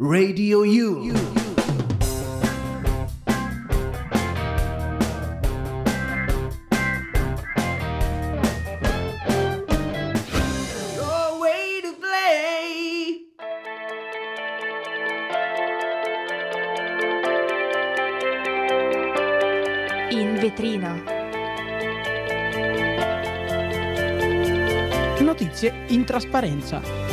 Radio U. Play. In vetrina. Notizie in trasparenza.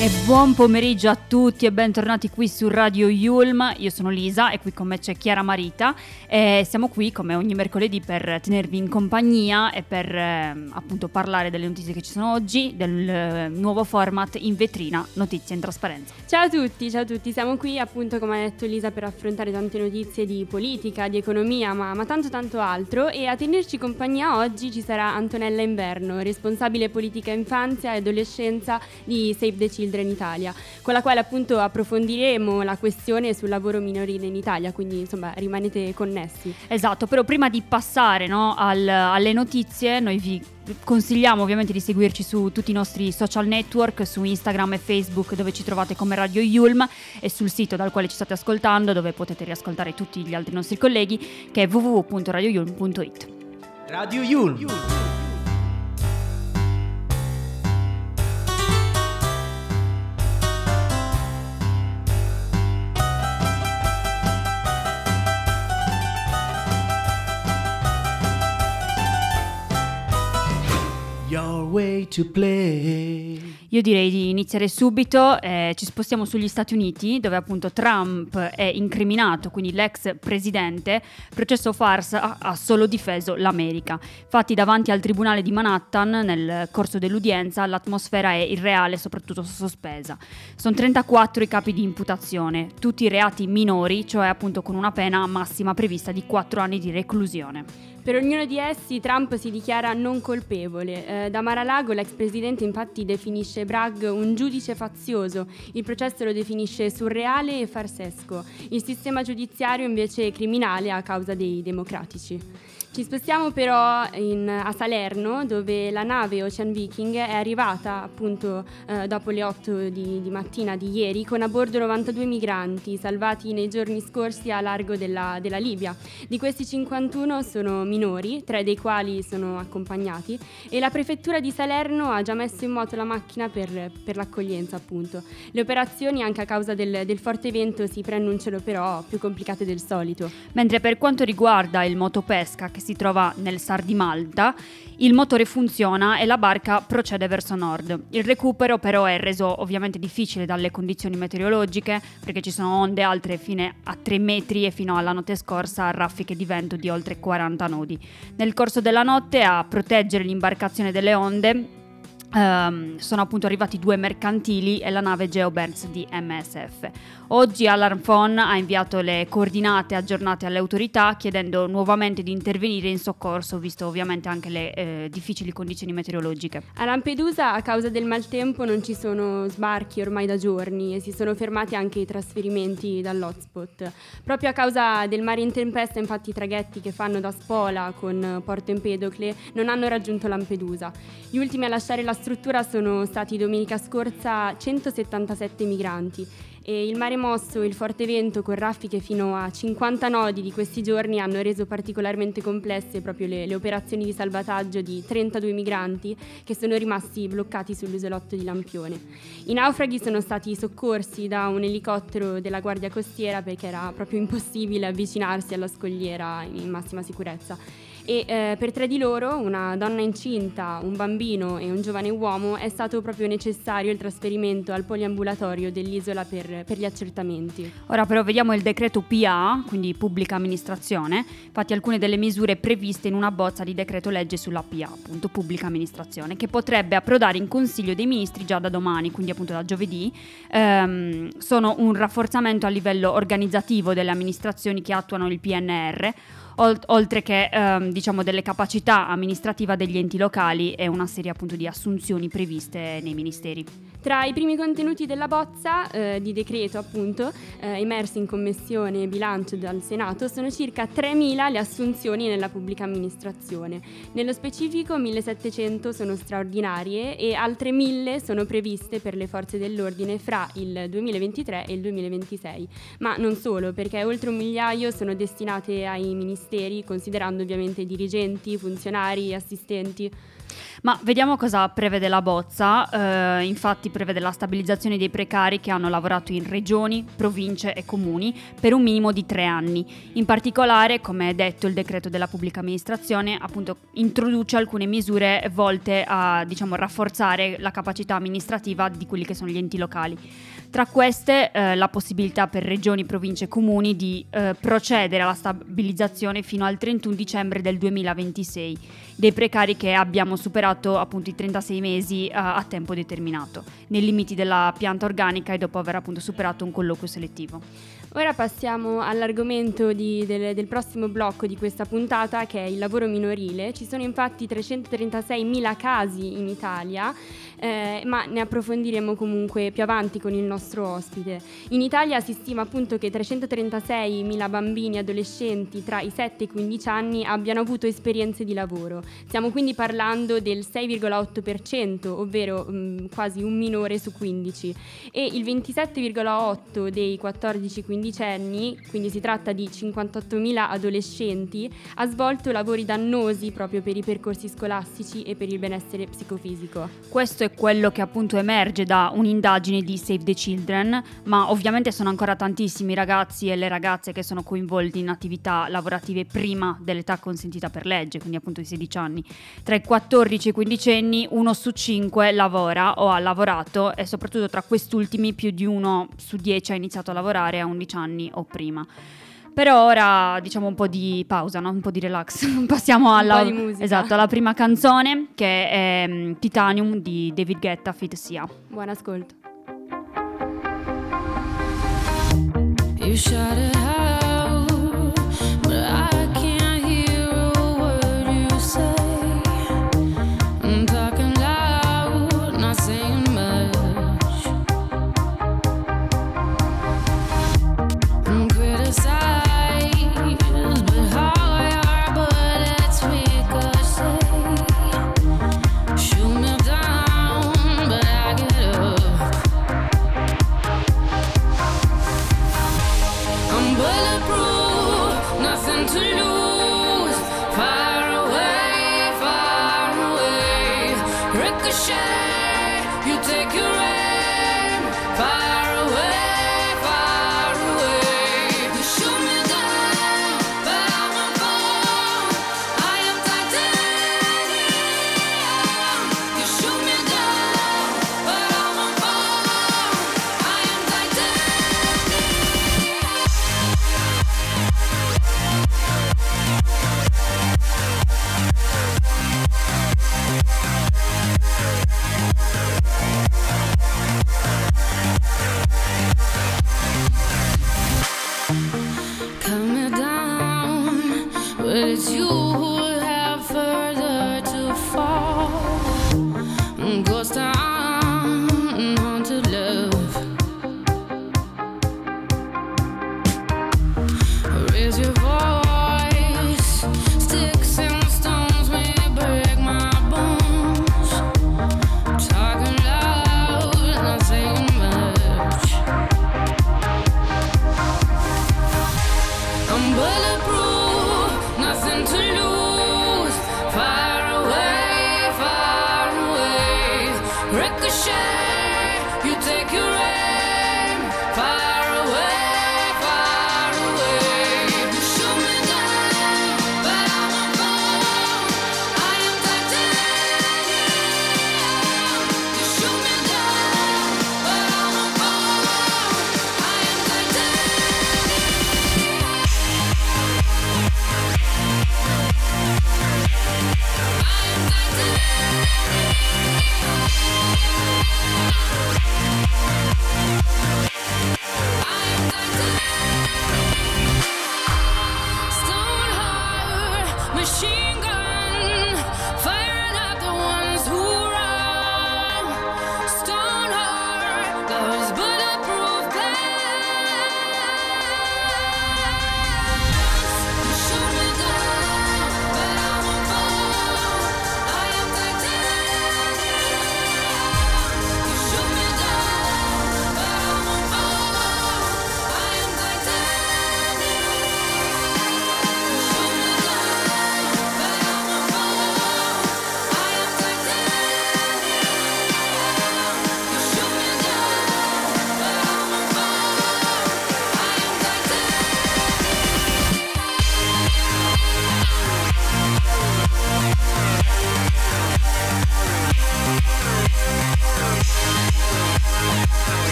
E buon pomeriggio a tutti e bentornati qui su Radio Yulm. Io sono Lisa e qui con me c'è Chiara Marita. E siamo qui come ogni mercoledì per tenervi in compagnia e per eh, appunto parlare delle notizie che ci sono oggi, del eh, nuovo format in vetrina, notizie in trasparenza. Ciao a tutti, ciao a tutti, siamo qui appunto come ha detto Lisa per affrontare tante notizie di politica, di economia, ma, ma tanto tanto altro e a tenerci compagnia oggi ci sarà Antonella Inverno, responsabile politica infanzia e adolescenza di Save the Children Italia, con la quale appunto approfondiremo la questione sul lavoro minorile in Italia, quindi insomma rimanete connessi. Esatto, però prima di passare no, al- alle notizie, noi vi consigliamo ovviamente di seguirci su tutti i nostri social network, su Instagram e Facebook dove ci trovate come Radio Yulm e sul sito dal quale ci state ascoltando dove potete riascoltare tutti gli altri nostri colleghi che è www.radioyulm.it. Radio Yulm. Way to play. Io direi di iniziare subito, eh, ci spostiamo sugli Stati Uniti dove appunto Trump è incriminato, quindi l'ex presidente, processo farsa ha, ha solo difeso l'America. Infatti davanti al tribunale di Manhattan nel corso dell'udienza l'atmosfera è irreale soprattutto sospesa. Sono 34 i capi di imputazione, tutti reati minori, cioè appunto con una pena massima prevista di 4 anni di reclusione. Per ognuno di essi Trump si dichiara non colpevole. Eh, da Mar-a-Lago l'ex presidente infatti definisce Bragg un giudice fazioso, il processo lo definisce surreale e farsesco, il sistema giudiziario invece criminale a causa dei democratici. Ci spostiamo però in- a Salerno dove la nave Ocean Viking è arrivata appunto eh, dopo le 8 di, di mattina di ieri con a bordo 92 migranti salvati nei giorni scorsi a largo della, della Libia. Di questi 51 sono minori, tre dei quali sono accompagnati e la prefettura di Salerno ha già messo in moto la macchina per, per l'accoglienza appunto. Le operazioni anche a causa del, del forte vento si preannunciano però più complicate del solito. Mentre per quanto riguarda il motopesca che si trova nel Sar di Malta, il motore funziona e la barca procede verso nord. Il recupero però è reso ovviamente difficile dalle condizioni meteorologiche perché ci sono onde alte fino a 3 metri e fino alla notte scorsa raffiche di vento di oltre 40 nodi. Nel corso della notte a proteggere l'imbarcazione dalle onde ehm, sono appunto arrivati due mercantili e la nave Geoberns di MSF. Oggi Alarm Phone ha inviato le coordinate aggiornate alle autorità chiedendo nuovamente di intervenire in soccorso, visto ovviamente anche le eh, difficili condizioni meteorologiche. A Lampedusa a causa del maltempo non ci sono sbarchi ormai da giorni e si sono fermati anche i trasferimenti dall'hotspot. Proprio a causa del mare in tempesta infatti i traghetti che fanno da Spola con Porto Empedocle non hanno raggiunto Lampedusa. Gli ultimi a lasciare la struttura sono stati domenica scorsa 177 migranti e il mare mosso e il forte vento con raffiche fino a 50 nodi di questi giorni hanno reso particolarmente complesse proprio le, le operazioni di salvataggio di 32 migranti che sono rimasti bloccati sull'isolotto di Lampione. I naufraghi sono stati soccorsi da un elicottero della Guardia Costiera perché era proprio impossibile avvicinarsi alla scogliera in massima sicurezza e eh, per tre di loro, una donna incinta, un bambino e un giovane uomo, è stato proprio necessario il trasferimento al poliambulatorio dell'isola per, per gli accertamenti. Ora però vediamo il decreto PA, quindi pubblica amministrazione, infatti alcune delle misure previste in una bozza di decreto legge sulla PA, appunto pubblica amministrazione, che potrebbe approdare in Consiglio dei Ministri già da domani, quindi appunto da giovedì, ehm, sono un rafforzamento a livello organizzativo delle amministrazioni che attuano il PNR, ol- oltre che ehm, diciamo delle capacità amministrative degli enti locali e una serie appunto di assunzioni previste nei ministeri. Tra i primi contenuti della bozza eh, di decreto, appunto, eh, emersi in commissione bilancio dal Senato, sono circa 3.000 le assunzioni nella pubblica amministrazione. Nello specifico 1.700 sono straordinarie e altre 1.000 sono previste per le forze dell'ordine fra il 2023 e il 2026. Ma non solo, perché oltre un migliaio sono destinate ai ministeri, considerando ovviamente dirigenti, funzionari, assistenti. Ma vediamo cosa prevede la bozza. Eh, infatti prevede la stabilizzazione dei precari che hanno lavorato in regioni, province e comuni per un minimo di tre anni. In particolare, come detto il decreto della pubblica amministrazione, appunto introduce alcune misure volte a diciamo, rafforzare la capacità amministrativa di quelli che sono gli enti locali. Tra queste eh, la possibilità per regioni, province e comuni di eh, procedere alla stabilizzazione fino al 31 dicembre del 2026 dei precari che abbiamo superato appunto i 36 mesi eh, a tempo determinato, nei limiti della pianta organica e dopo aver appunto superato un colloquio selettivo. Ora passiamo all'argomento di, del, del, prossimo blocco di questa puntata che è il lavoro minorile. Ci sono infatti 336.000 casi in Italia, eh, ma ne approfondiremo comunque più avanti con il nostro ospite. In Italia si stima appunto che 336.000 bambini e adolescenti tra i 7 e i 15 anni abbiano avuto esperienze di lavoro. Stiamo quindi parlando del 6,8%, ovvero mh, mm, quasi un minore su 15, e il 27,8% dei 14-15 quindicenni, quindi si tratta di 58.000 adolescenti, ha svolto lavori dannosi proprio per i percorsi scolastici e per il benessere psicofisico. Questo è quello che appunto emerge da un'indagine di Save the Children, ma ovviamente sono ancora tantissimi ragazzi e le ragazze che sono coinvolti in attività lavorative prima dell'età consentita per legge, quindi appunto i 16 anni. Tra i 14 e i 15 anni uno su 5 lavora o ha lavorato e soprattutto tra quest'ultimi più di uno su 10 ha iniziato a lavorare a 11 15 anni o prima. Però ora diciamo un po' di pausa, no? un po' di relax. Passiamo alla, esatto, alla prima canzone che è um, Titanium di David Guetta Fit Sia. Buon ascolto. You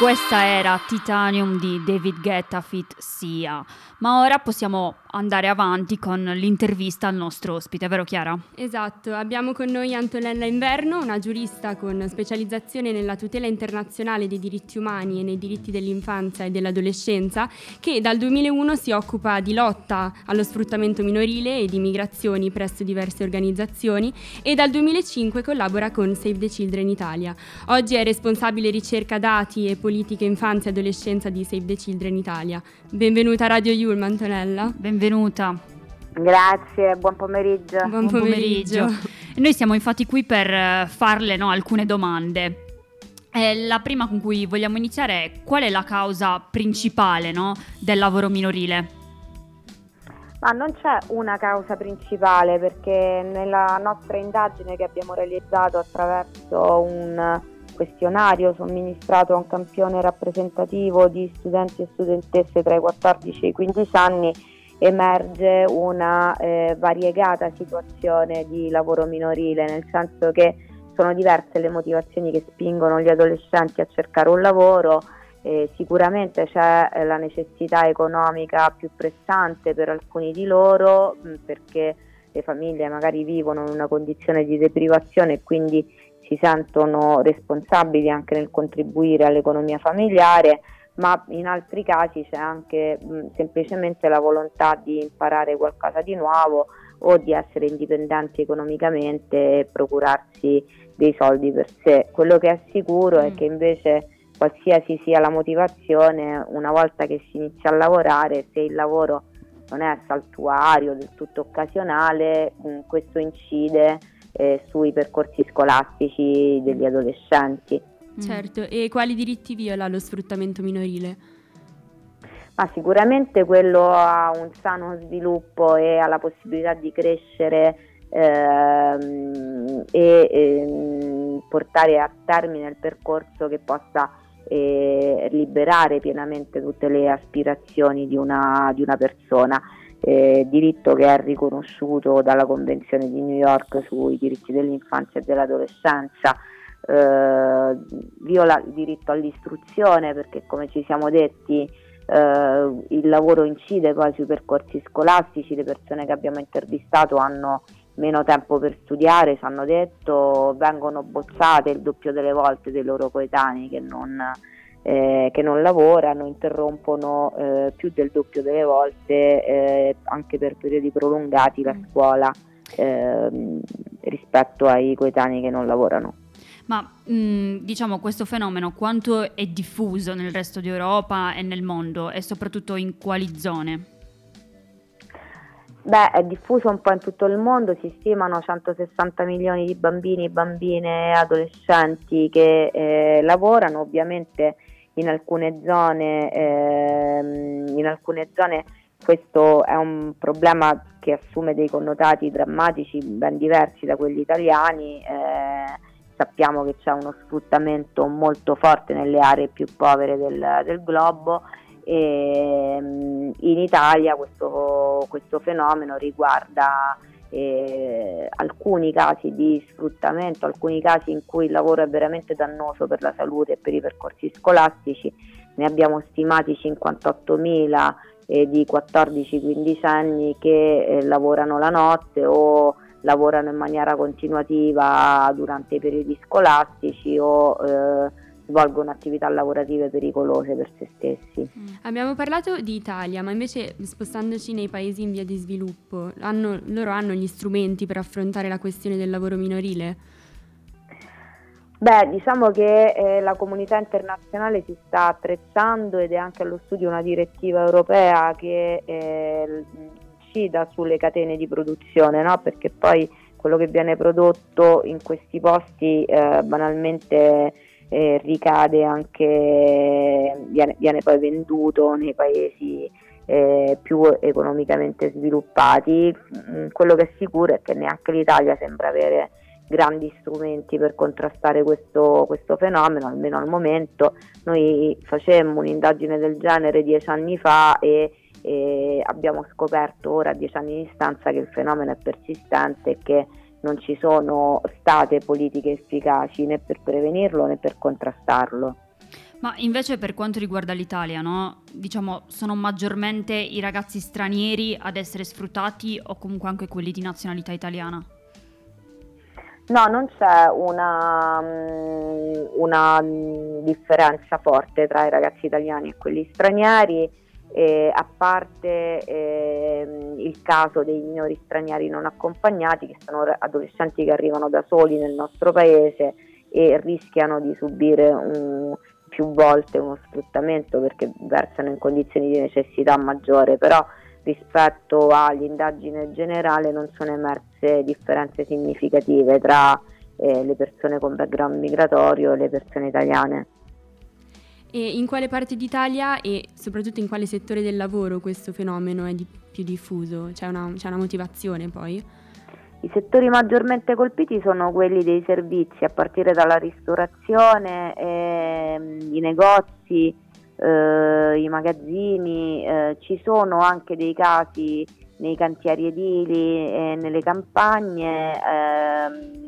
questa era Titanium di David Guetta Fit Sia. Ma ora possiamo andare avanti con l'intervista al nostro ospite, vero Chiara? Esatto, abbiamo con noi Antonella Inverno, una giurista con specializzazione nella tutela internazionale dei diritti umani e nei diritti dell'infanzia e dell'adolescenza, che dal 2001 si occupa di lotta allo sfruttamento minorile e di migrazioni presso diverse organizzazioni e dal 2005 collabora con Save the Children Italia. Oggi è responsabile ricerca dati e politiche infanzia e adolescenza di Save the Children Italia. Benvenuta a Radio Yulm, Antonella. Benvenuta. Grazie, buon pomeriggio. Buon pomeriggio. Noi siamo infatti qui per eh, farle no, alcune domande. Eh, la prima con cui vogliamo iniziare è qual è la causa principale no, del lavoro minorile? Ma non c'è una causa principale perché nella nostra indagine che abbiamo realizzato attraverso un questionario somministrato a un campione rappresentativo di studenti e studentesse tra i 14 e i 15 anni emerge una eh, variegata situazione di lavoro minorile, nel senso che sono diverse le motivazioni che spingono gli adolescenti a cercare un lavoro, eh, sicuramente c'è eh, la necessità economica più pressante per alcuni di loro mh, perché le famiglie magari vivono in una condizione di deprivazione e quindi si sentono responsabili anche nel contribuire all'economia familiare, ma in altri casi c'è anche mh, semplicemente la volontà di imparare qualcosa di nuovo o di essere indipendenti economicamente e procurarsi dei soldi per sé. Quello che è sicuro mm. è che invece qualsiasi sia la motivazione, una volta che si inizia a lavorare, se il lavoro non è saltuario, del tutto occasionale, mh, questo incide eh, sui percorsi scolastici degli adolescenti. Mm. Certo, e quali diritti viola lo sfruttamento minorile? Ma sicuramente quello a un sano sviluppo e alla possibilità di crescere ehm, e ehm, portare a termine il percorso che possa eh, liberare pienamente tutte le aspirazioni di una, di una persona eh, diritto che è riconosciuto dalla Convenzione di New York sui diritti dell'infanzia e dell'adolescenza, eh, viola il diritto all'istruzione perché come ci siamo detti eh, il lavoro incide poi sui percorsi scolastici, le persone che abbiamo intervistato hanno meno tempo per studiare, ci hanno detto, vengono bozzate il doppio delle volte dei loro coetanei che non eh, che non lavorano, interrompono eh, più del doppio delle volte eh, anche per periodi prolungati la mm. scuola ehm, rispetto ai coetanei che non lavorano. Ma mh, mm, diciamo questo fenomeno quanto è diffuso nel resto d'Europa e nel mondo e soprattutto in quali zone? Beh, è diffuso un po' in tutto il mondo, si stimano 160 milioni di bambini, bambine e adolescenti che eh, lavorano, ovviamente in alcune zone, ehm, in alcune zone questo è un problema che assume dei connotati drammatici ben diversi da quelli italiani. Eh, sappiamo che c'è uno sfruttamento molto forte nelle aree più povere del, del globo e mm, in Italia questo, questo fenomeno riguarda eh, alcuni casi di sfruttamento, alcuni casi in cui il lavoro è veramente dannoso per la salute e per i percorsi scolastici, ne abbiamo stimati 58.000 eh, di 14-15 anni che eh, lavorano la notte o lavorano in maniera continuativa durante i periodi scolastici o eh, svolgono attività lavorative pericolose per se stessi. Mm. Abbiamo parlato di Italia, ma invece spostandoci nei paesi in via di sviluppo, hanno, loro hanno gli strumenti per affrontare la questione del lavoro minorile? Beh, diciamo che eh, la comunità internazionale si sta attrezzando ed è anche allo studio una direttiva europea che eh, incida sulle catene di produzione, no? perché poi quello che viene prodotto in questi posti eh, banalmente eh, ricade anche, viene, viene, poi venduto nei paesi eh, più economicamente sviluppati. Mm, quello che è sicuro è che neanche l'Italia sembra avere grandi strumenti per contrastare questo, questo fenomeno, almeno al momento. Noi facemmo un'indagine del genere dieci anni fa e, e abbiamo scoperto ora, a dieci anni di distanza, che il fenomeno è persistente e che non ci sono state politiche efficaci né per prevenirlo né per contrastarlo. Ma invece per quanto riguarda l'Italia, no? Diciamo, sono maggiormente i ragazzi stranieri ad essere sfruttati o comunque anche quelli di nazionalità italiana? No, non c'è una, mm, una, mm, differenza forte tra i ragazzi italiani e quelli stranieri, eh, a parte eh, il caso dei minori stranieri non accompagnati, che sono adolescenti che arrivano da soli nel nostro paese e rischiano di subire un, più volte uno sfruttamento perché versano in condizioni di necessità maggiore, però rispetto all'indagine generale non sono emerse differenze significative tra eh, le persone con background migratorio e le persone italiane. E in quale parte d'Italia e soprattutto in quale settore del lavoro questo fenomeno è di più diffuso? C'è una, c'è una motivazione poi? I settori maggiormente colpiti sono quelli dei servizi, a partire dalla ristorazione, ehm, i negozi, eh, i magazzini, eh, ci sono anche dei casi nei cantieri edili e nelle campagne, ehm,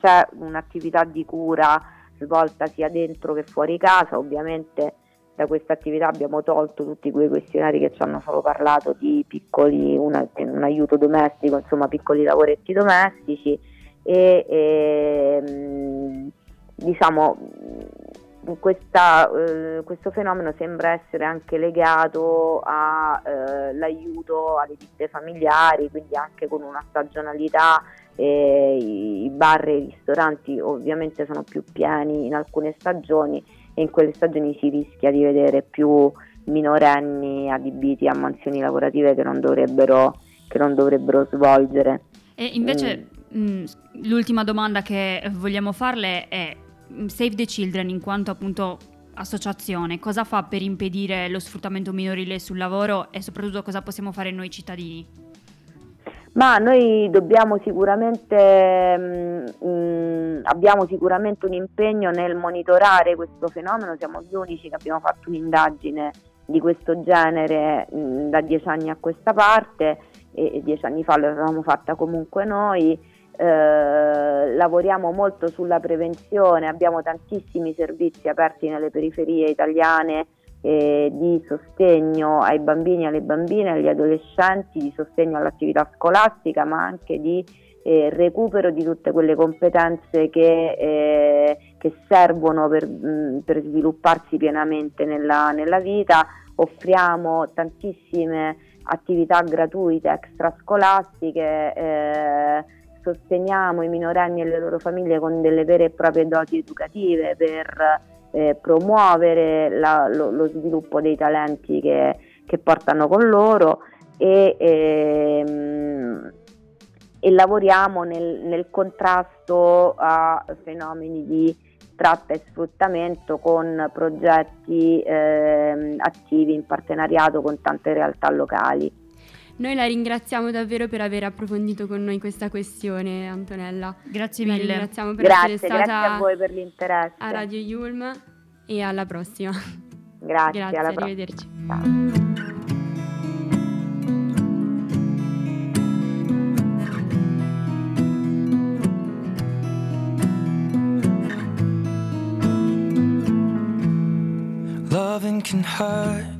c'è un'attività di cura svolta sia dentro che fuori casa, ovviamente da questa attività abbiamo tolto tutti quei questionari che ci hanno solo parlato di piccoli, una, un aiuto domestico, insomma piccoli lavoretti domestici e, e ehm, diciamo questa, eh, questo fenomeno sembra essere anche legato all'aiuto eh, alle ditte familiari, quindi anche con una stagionalità. I bar e i ristoranti ovviamente sono più pieni in alcune stagioni e in quelle stagioni si rischia di vedere più minorenni adibiti a mansioni lavorative che non dovrebbero, che non dovrebbero svolgere. E invece mm. mh, l'ultima domanda che vogliamo farle è mm, Save the Children in quanto appunto associazione, cosa fa per impedire lo sfruttamento minorile sul lavoro e soprattutto cosa possiamo fare noi cittadini? Ma noi dobbiamo sicuramente, mh, mh, abbiamo sicuramente un impegno nel monitorare questo fenomeno, siamo gli unici che abbiamo fatto un'indagine di questo genere mh, da dieci anni a questa parte e, e dieci anni fa l'avevamo fatta comunque noi. Eh, lavoriamo molto sulla prevenzione, abbiamo tantissimi servizi aperti nelle periferie italiane eh, di sostegno ai bambini, alle bambine, agli adolescenti, di sostegno all'attività scolastica, ma anche di eh, recupero di tutte quelle competenze che, eh, che servono per, mh, per, svilupparsi pienamente nella, nella, vita. Offriamo tantissime attività gratuite extrascolastiche, eh, sosteniamo i minorenni e le loro famiglie con delle vere e proprie doti educative per eh, promuovere la, lo, lo, sviluppo dei talenti che, che portano con loro e, ehm, e lavoriamo nel, nel, contrasto a fenomeni di tratta e sfruttamento con progetti eh, attivi in partenariato con tante realtà locali. Noi la ringraziamo davvero per aver approfondito con noi questa questione, Antonella. Grazie mille. La ringraziamo per grazie, essere stata grazie a voi per l'interesse. A Radio Yulm e alla prossima. Grazie, grazie alla arrivederci. Ciao. Loving can hurt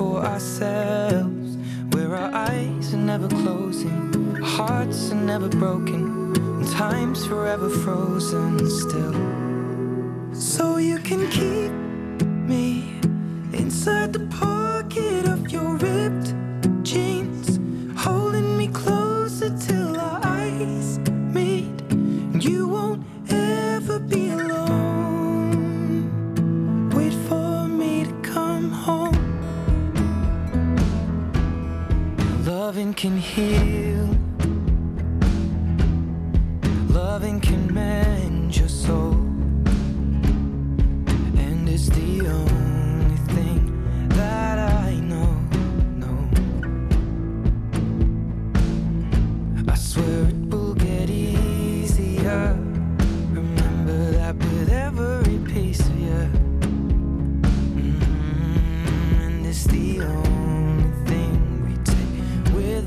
For ourselves, where our eyes are never closing, hearts are never broken, and time's forever frozen still. So you can keep me inside the pocket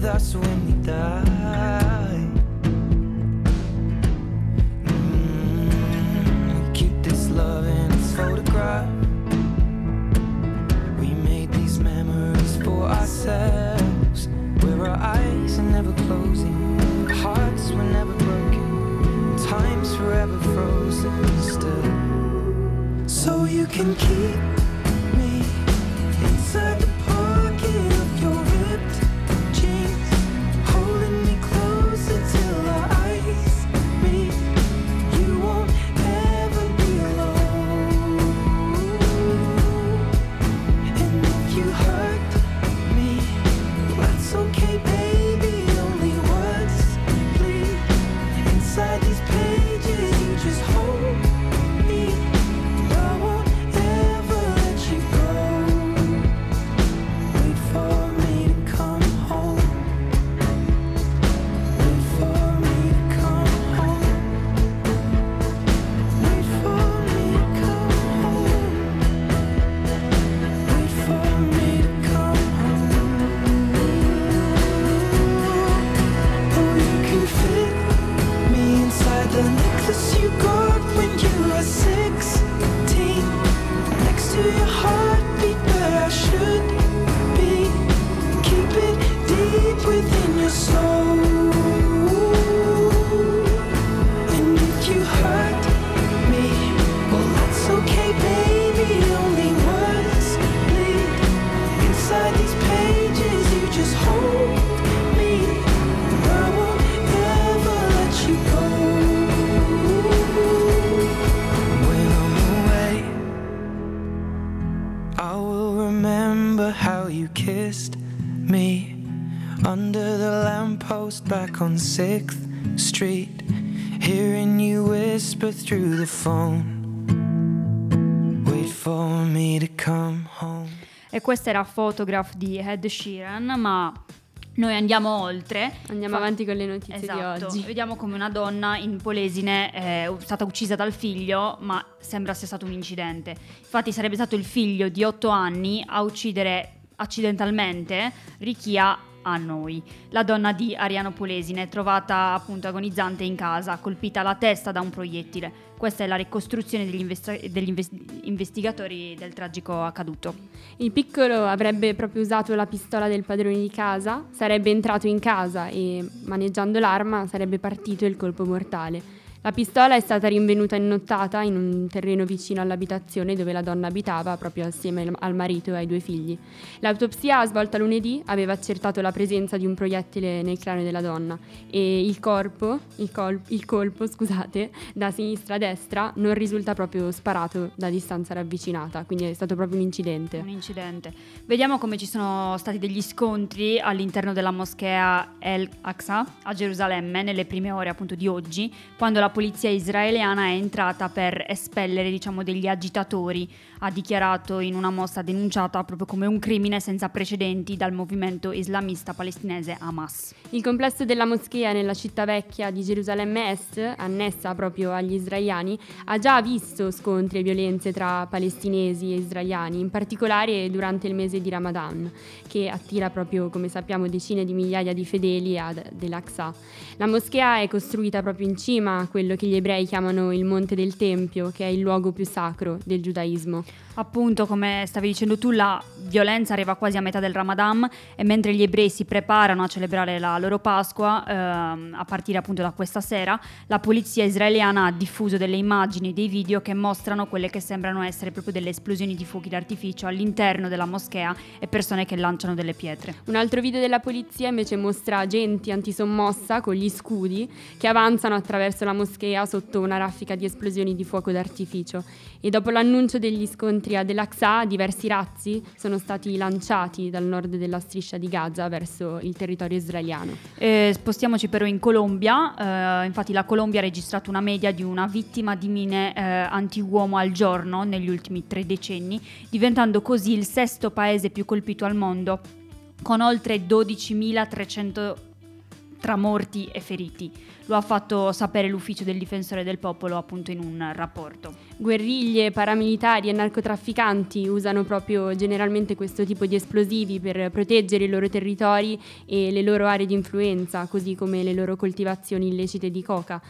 us when we die. Mm, keep this love in its photograph. We made these memories for ourselves, where our eyes are never closing, hearts were never broken, time's forever frozen still. So you can keep on 6th Street, hearing you whisper through the phone. Wait for me to come home. E questa era Photograph di Ed Sheeran, ma noi andiamo oltre. Andiamo Fa- avanti con le notizie Esatto, di oggi. vediamo come una donna in Polesine è stata uccisa dal figlio, ma sembra sia stato un incidente. Infatti sarebbe stato il figlio di 8 anni a uccidere accidentalmente Rikia a noi, la donna di Ariano Polesine, trovata appunto agonizzante in casa, colpita alla testa da un proiettile. Questa è la ricostruzione degli, investa- degli inves- investigatori del tragico accaduto. Il piccolo avrebbe proprio usato la pistola del padrone di casa, sarebbe entrato in casa e, maneggiando l'arma, sarebbe partito il colpo mortale. La pistola è stata rinvenuta innottata in un terreno vicino all'abitazione dove la donna abitava, proprio assieme al marito e ai due figli. L'autopsia svolta lunedì aveva accertato la presenza di un proiettile nel cranio della donna e il corpo, il, col- il colpo, scusate, da sinistra a destra non risulta proprio sparato da distanza ravvicinata, quindi è stato proprio un incidente. Un incidente. Vediamo come ci sono stati degli scontri all'interno della moschea El Aqsa a Gerusalemme nelle prime ore appunto di oggi, quando la polizia israeliana è entrata per espellere diciamo degli agitatori, ha dichiarato in una mossa denunciata proprio come un crimine senza precedenti dal movimento islamista palestinese Hamas. Il complesso della moschea nella città vecchia di Gerusalemme Est, annessa proprio agli israeliani, ha già visto scontri e violenze tra palestinesi e israeliani, in particolare durante il mese di Ramadan, che attira proprio, come sappiamo, decine di migliaia di fedeli ad Al-Aqsa. La moschea è costruita proprio in cima a quello che gli ebrei chiamano il Monte del Tempio, che è il luogo più sacro del giudaismo. Appunto, come stavi dicendo tu, la violenza arriva quasi a metà del Ramadan e mentre gli ebrei si preparano a celebrare la loro Pasqua, ehm, a partire appunto da questa sera, la polizia israeliana ha diffuso delle immagini dei video che mostrano quelle che sembrano essere proprio delle esplosioni di fuochi d'artificio all'interno della moschea e persone che lanciano delle pietre. Un altro video della polizia invece mostra agenti antisommossa con gli scudi che avanzano attraverso la moschea sotto una raffica di esplosioni di fuoco d'artificio e dopo l'annuncio degli scontri ad El-Aqsa diversi razzi sono stati lanciati dal nord della striscia di Gaza verso il territorio israeliano. Eh, spostiamoci però in Colombia, eh, infatti la Colombia ha registrato una media di una vittima di mine eh, anti-uomo al giorno negli ultimi tre decenni, diventando così il sesto paese più colpito al mondo, con oltre 12.300 tra morti e feriti. Lo ha fatto sapere l'ufficio del difensore del popolo appunto in un rapporto. Guerriglie, paramilitari e narcotrafficanti usano proprio generalmente questo tipo di esplosivi per proteggere i loro territori e le loro aree di influenza, così come le loro coltivazioni illecite di coca.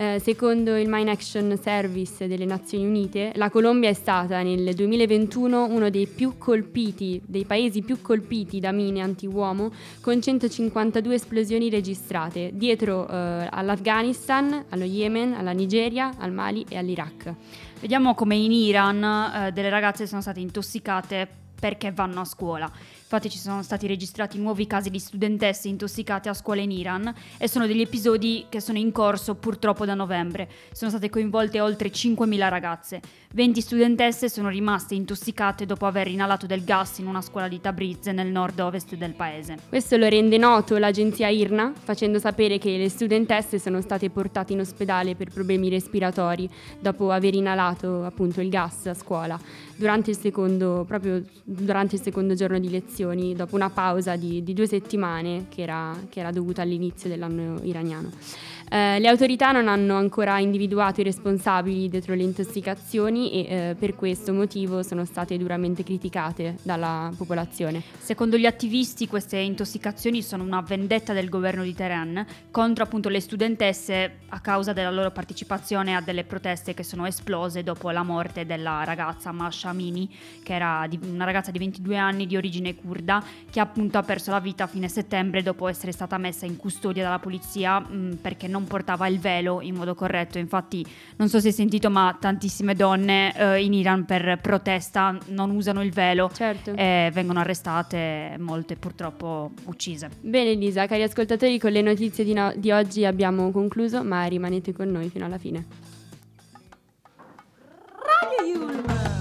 Eh, secondo il Mine Action Service delle Nazioni Unite, la Colombia è stata nel 2021 uno dei più colpiti, dei paesi più colpiti da mine anti-uomo, con 152 esplosioni registrate, dietro eh, all'Afghanistan, allo Yemen, alla Nigeria, al Mali e all'Iraq. Vediamo come in Iran eh, delle ragazze sono state intossicate perché vanno a scuola. Infatti ci sono stati registrati nuovi casi di studentesse intossicate a scuola in Iran e sono degli episodi che sono in corso purtroppo da novembre. Sono state coinvolte oltre 5.000 ragazze. 20 studentesse sono rimaste intossicate dopo aver inalato del gas in una scuola di Tabriz nel nord-ovest del paese. Questo lo rende noto l'agenzia IRNA, facendo sapere che le studentesse sono state portate in ospedale per problemi respiratori dopo aver inalato appunto il gas a scuola durante il secondo, proprio durante il secondo giorno di elezioni dopo una pausa di, di due settimane che era, che era dovuta all'inizio dell'anno iraniano. Eh, le autorità non hanno ancora individuato i responsabili dietro le intossicazioni e eh, per questo motivo sono state duramente criticate dalla popolazione. Secondo gli attivisti queste intossicazioni sono una vendetta del governo di Teheran contro appunto le studentesse a causa della loro partecipazione a delle proteste che sono esplose dopo la morte della ragazza Masha Amini, che era di, una ragazza di 22 anni di origine kurda che appunto ha perso la vita a fine settembre dopo essere stata messa in custodia dalla polizia mh, perché non non portava il velo in modo corretto. Infatti, non so se hai sentito, ma tantissime donne eh, in Iran per protesta non usano il velo certo. e vengono arrestate, molte purtroppo uccise. Bene, Elisa, cari ascoltatori, con le notizie di, no- di oggi abbiamo concluso, ma rimanete con noi fino alla fine. Radio Yulma.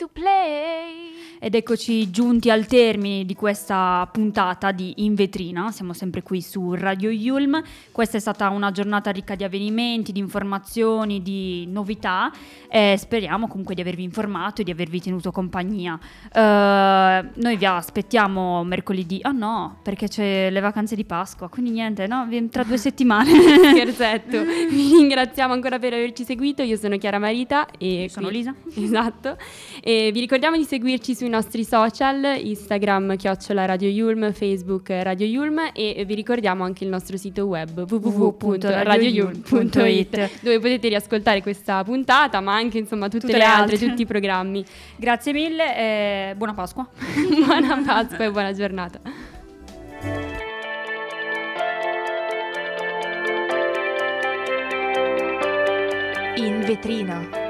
to play. Ed eccoci giunti al termine di questa puntata di In Vetrina, siamo sempre qui su Radio Yulm. Questa è stata una giornata ricca di avvenimenti, di informazioni, di novità e speriamo comunque di avervi informato e di avervi tenuto compagnia. Uh, noi vi aspettiamo mercoledì, ah oh no, perché c'è le vacanze di Pasqua, quindi niente, no, tra due settimane. Scherzetto, vi ringraziamo ancora per averci seguito, io sono Chiara Marita e... Sono qui... Lisa. Esatto, e vi ricordiamo di seguirci sui nostri social, Instagram chiocciola Radio Yulm, Facebook Radio Yulm e vi ricordiamo anche il nostro sito web www.radioyulm.it dove potete riascoltare questa puntata ma anche insomma tutte, tutte le, le altre, altre, tutti i programmi. Grazie mille e buona Pasqua. buona Pasqua e buona giornata. In vetrina.